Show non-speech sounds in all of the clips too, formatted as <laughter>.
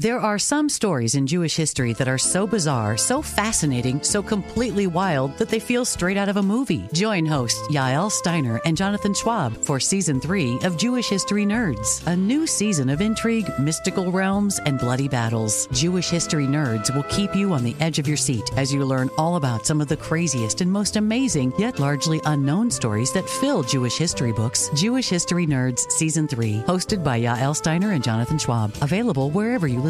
There are some stories in Jewish history that are so bizarre, so fascinating, so completely wild that they feel straight out of a movie. Join hosts Yael Steiner and Jonathan Schwab for season three of Jewish History Nerds, a new season of intrigue, mystical realms, and bloody battles. Jewish History Nerds will keep you on the edge of your seat as you learn all about some of the craziest and most amazing, yet largely unknown stories that fill Jewish history books. Jewish History Nerds season three, hosted by Yael Steiner and Jonathan Schwab, available wherever you listen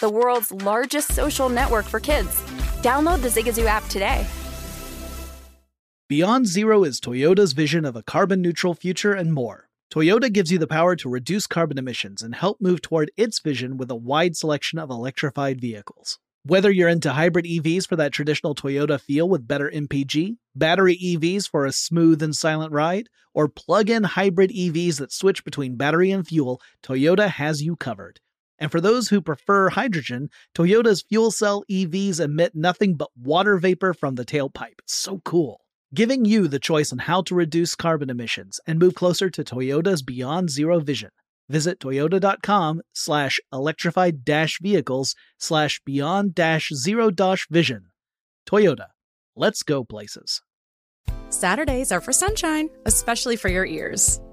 the world's largest social network for kids. Download the Zigazoo app today. Beyond Zero is Toyota's vision of a carbon neutral future and more. Toyota gives you the power to reduce carbon emissions and help move toward its vision with a wide selection of electrified vehicles. Whether you're into hybrid EVs for that traditional Toyota feel with better MPG, battery EVs for a smooth and silent ride, or plug in hybrid EVs that switch between battery and fuel, Toyota has you covered. And for those who prefer hydrogen, Toyota's fuel cell EVs emit nothing but water vapor from the tailpipe. So cool. Giving you the choice on how to reduce carbon emissions and move closer to Toyota's Beyond Zero vision. Visit toyota.com slash electrified dash vehicles slash beyond dash zero dash vision. Toyota. Let's go places. Saturdays are for sunshine, especially for your ears.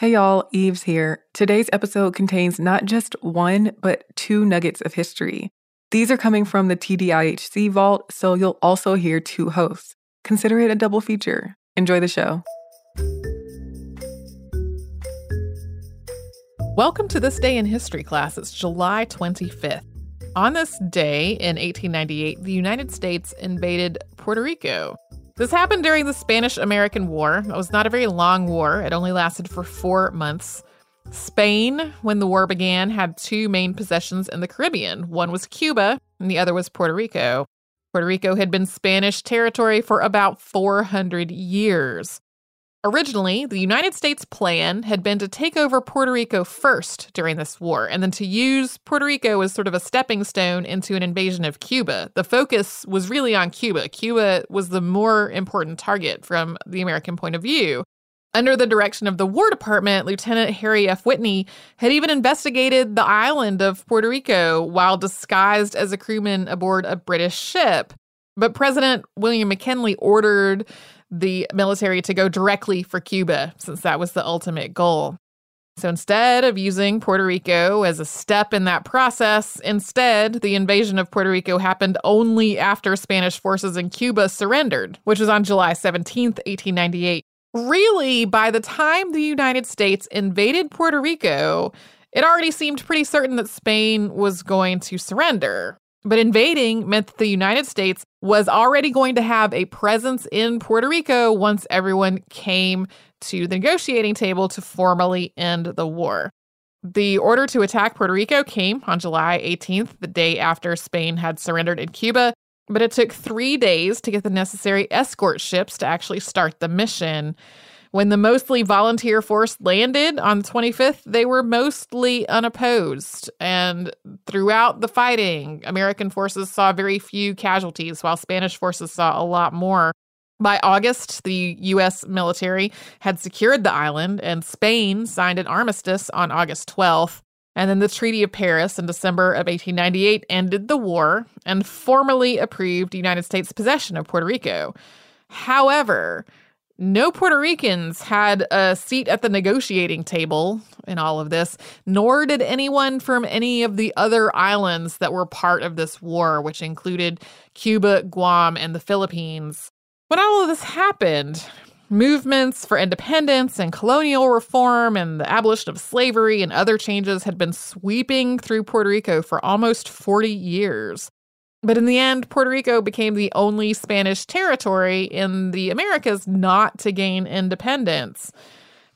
Hey y'all, Eves here. Today's episode contains not just one, but two nuggets of history. These are coming from the TDIHC vault, so you'll also hear two hosts. Consider it a double feature. Enjoy the show. Welcome to this day in history class. It's July 25th. On this day in 1898, the United States invaded Puerto Rico. This happened during the Spanish American War. It was not a very long war, it only lasted for four months. Spain, when the war began, had two main possessions in the Caribbean. One was Cuba, and the other was Puerto Rico. Puerto Rico had been Spanish territory for about 400 years. Originally, the United States' plan had been to take over Puerto Rico first during this war, and then to use Puerto Rico as sort of a stepping stone into an invasion of Cuba. The focus was really on Cuba. Cuba was the more important target from the American point of view. Under the direction of the War Department, Lieutenant Harry F. Whitney had even investigated the island of Puerto Rico while disguised as a crewman aboard a British ship. But President William McKinley ordered the military to go directly for Cuba, since that was the ultimate goal. So instead of using Puerto Rico as a step in that process, instead, the invasion of Puerto Rico happened only after Spanish forces in Cuba surrendered, which was on July 17th, 1898. Really, by the time the United States invaded Puerto Rico, it already seemed pretty certain that Spain was going to surrender. But invading meant that the United States was already going to have a presence in Puerto Rico once everyone came to the negotiating table to formally end the war. The order to attack Puerto Rico came on July 18th, the day after Spain had surrendered in Cuba, but it took three days to get the necessary escort ships to actually start the mission. When the mostly volunteer force landed on the 25th, they were mostly unopposed. And throughout the fighting, American forces saw very few casualties, while Spanish forces saw a lot more. By August, the U.S. military had secured the island, and Spain signed an armistice on August 12th. And then the Treaty of Paris in December of 1898 ended the war and formally approved United States possession of Puerto Rico. However, no Puerto Ricans had a seat at the negotiating table in all of this, nor did anyone from any of the other islands that were part of this war, which included Cuba, Guam, and the Philippines. When all of this happened, Movements for independence and colonial reform and the abolition of slavery and other changes had been sweeping through Puerto Rico for almost 40 years. But in the end, Puerto Rico became the only Spanish territory in the Americas not to gain independence.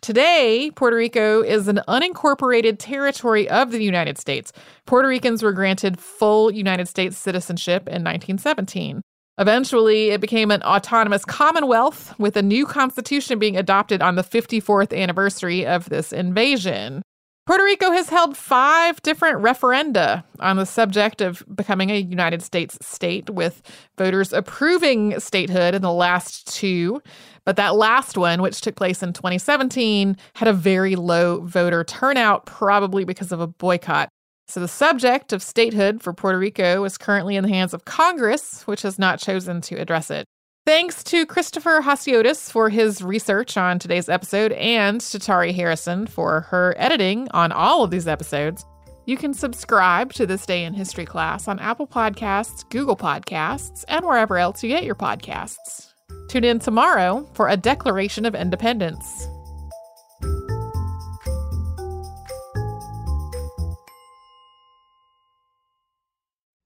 Today, Puerto Rico is an unincorporated territory of the United States. Puerto Ricans were granted full United States citizenship in 1917. Eventually, it became an autonomous commonwealth with a new constitution being adopted on the 54th anniversary of this invasion. Puerto Rico has held five different referenda on the subject of becoming a United States state, with voters approving statehood in the last two. But that last one, which took place in 2017, had a very low voter turnout, probably because of a boycott. So the subject of statehood for Puerto Rico is currently in the hands of Congress, which has not chosen to address it. Thanks to Christopher Hasiotis for his research on today's episode and to Tari Harrison for her editing on all of these episodes. You can subscribe to This Day in History class on Apple Podcasts, Google Podcasts, and wherever else you get your podcasts. Tune in tomorrow for a Declaration of Independence.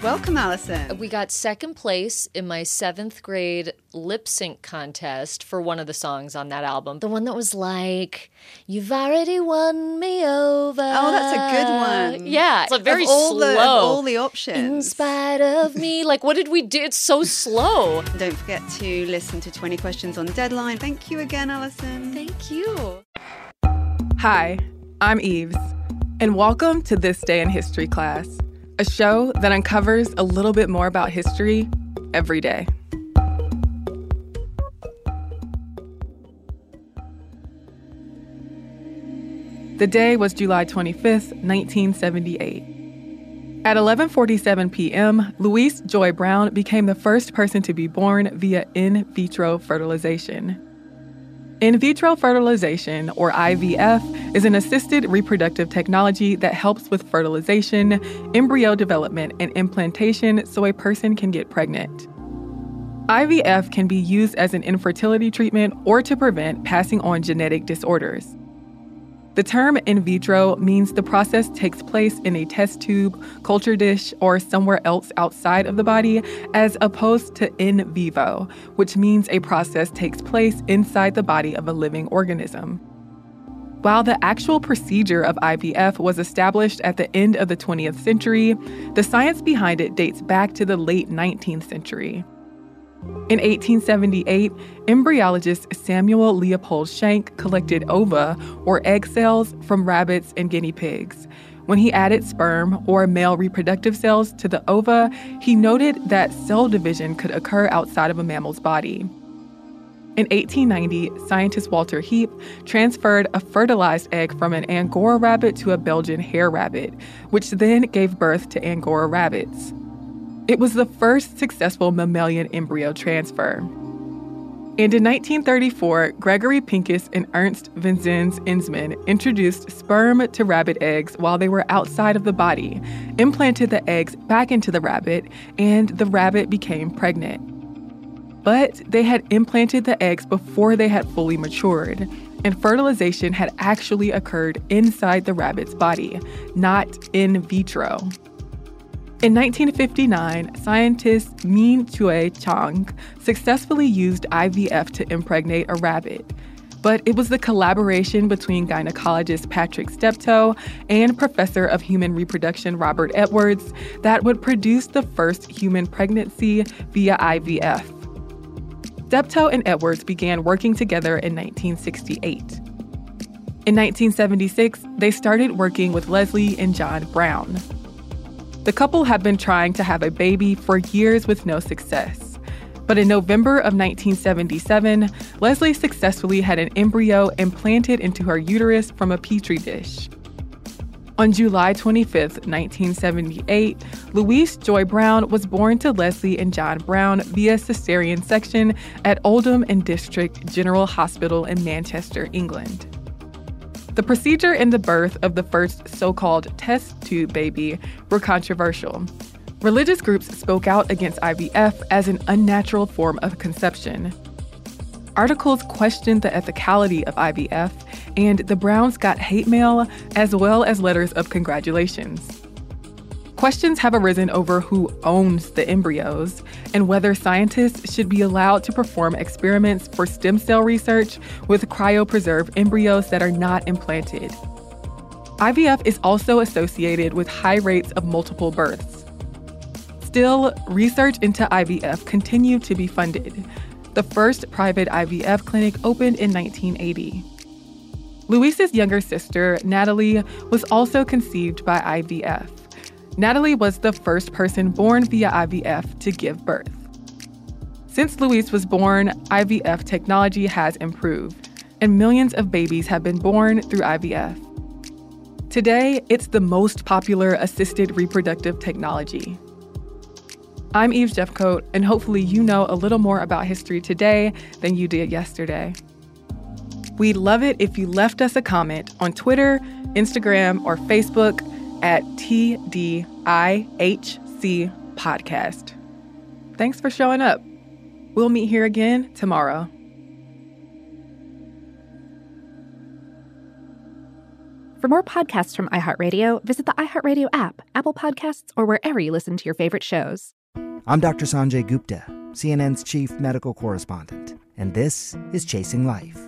Welcome, Alison. We got second place in my seventh grade lip sync contest for one of the songs on that album. The one that was like, You've already won me over. Oh, that's a good one. Yeah. It's a very of all slow. The, of all the options. In spite of me. <laughs> Like, what did we do? It's so slow. Don't forget to listen to 20 Questions on Deadline. Thank you again, Alison. Thank you. Hi, I'm Eves, and welcome to This Day in History class, a show that uncovers a little bit more about history every day. The day was July 25th, 1978. At 11:47 p.m., Louise Joy Brown became the first person to be born via in vitro fertilization. In vitro fertilization, or IVF, is an assisted reproductive technology that helps with fertilization, embryo development, and implantation so a person can get pregnant. IVF can be used as an infertility treatment or to prevent passing on genetic disorders. The term in vitro means the process takes place in a test tube, culture dish, or somewhere else outside of the body, as opposed to in vivo, which means a process takes place inside the body of a living organism. While the actual procedure of IVF was established at the end of the 20th century, the science behind it dates back to the late 19th century. In 1878, embryologist Samuel Leopold Schenk collected ova, or egg cells, from rabbits and guinea pigs. When he added sperm, or male reproductive cells, to the ova, he noted that cell division could occur outside of a mammal's body. In 1890, scientist Walter Heape transferred a fertilized egg from an Angora rabbit to a Belgian hare rabbit, which then gave birth to Angora rabbits. It was the first successful mammalian embryo transfer. And in 1934, Gregory Pincus and Ernst Vinzenz Enzmann introduced sperm to rabbit eggs while they were outside of the body, implanted the eggs back into the rabbit, and the rabbit became pregnant. But they had implanted the eggs before they had fully matured, and fertilization had actually occurred inside the rabbit's body, not in vitro. In 1959, scientist Min Chueh Chang successfully used IVF to impregnate a rabbit. But it was the collaboration between gynecologist Patrick Steptoe and professor of human reproduction Robert Edwards that would produce the first human pregnancy via IVF. Steptoe and Edwards began working together in 1968. In 1976, they started working with Leslie and John Brown. The couple had been trying to have a baby for years with no success. But in November of 1977, Leslie successfully had an embryo implanted into her uterus from a petri dish. On July 25, 1978, Louise Joy Brown was born to Leslie and John Brown via cesarean section at Oldham and District General Hospital in Manchester, England. The procedure and the birth of the first so called test tube baby were controversial. Religious groups spoke out against IVF as an unnatural form of conception. Articles questioned the ethicality of IVF, and the Browns got hate mail as well as letters of congratulations. Questions have arisen over who owns the embryos and whether scientists should be allowed to perform experiments for stem cell research with cryopreserved embryos that are not implanted. IVF is also associated with high rates of multiple births. Still, research into IVF continued to be funded. The first private IVF clinic opened in 1980. Louise's younger sister, Natalie, was also conceived by IVF. Natalie was the first person born via IVF to give birth. Since Louise was born, IVF technology has improved, and millions of babies have been born through IVF. Today, it's the most popular assisted reproductive technology. I'm Eve Jeffcoat, and hopefully, you know a little more about history today than you did yesterday. We'd love it if you left us a comment on Twitter, Instagram, or Facebook at TDIHC Podcast. Thanks for showing up. We'll meet here again tomorrow. For more podcasts from iHeartRadio, visit the iHeartRadio app, Apple Podcasts, or wherever you listen to your favorite shows. I'm Dr. Sanjay Gupta, CNN's chief medical correspondent, and this is Chasing Life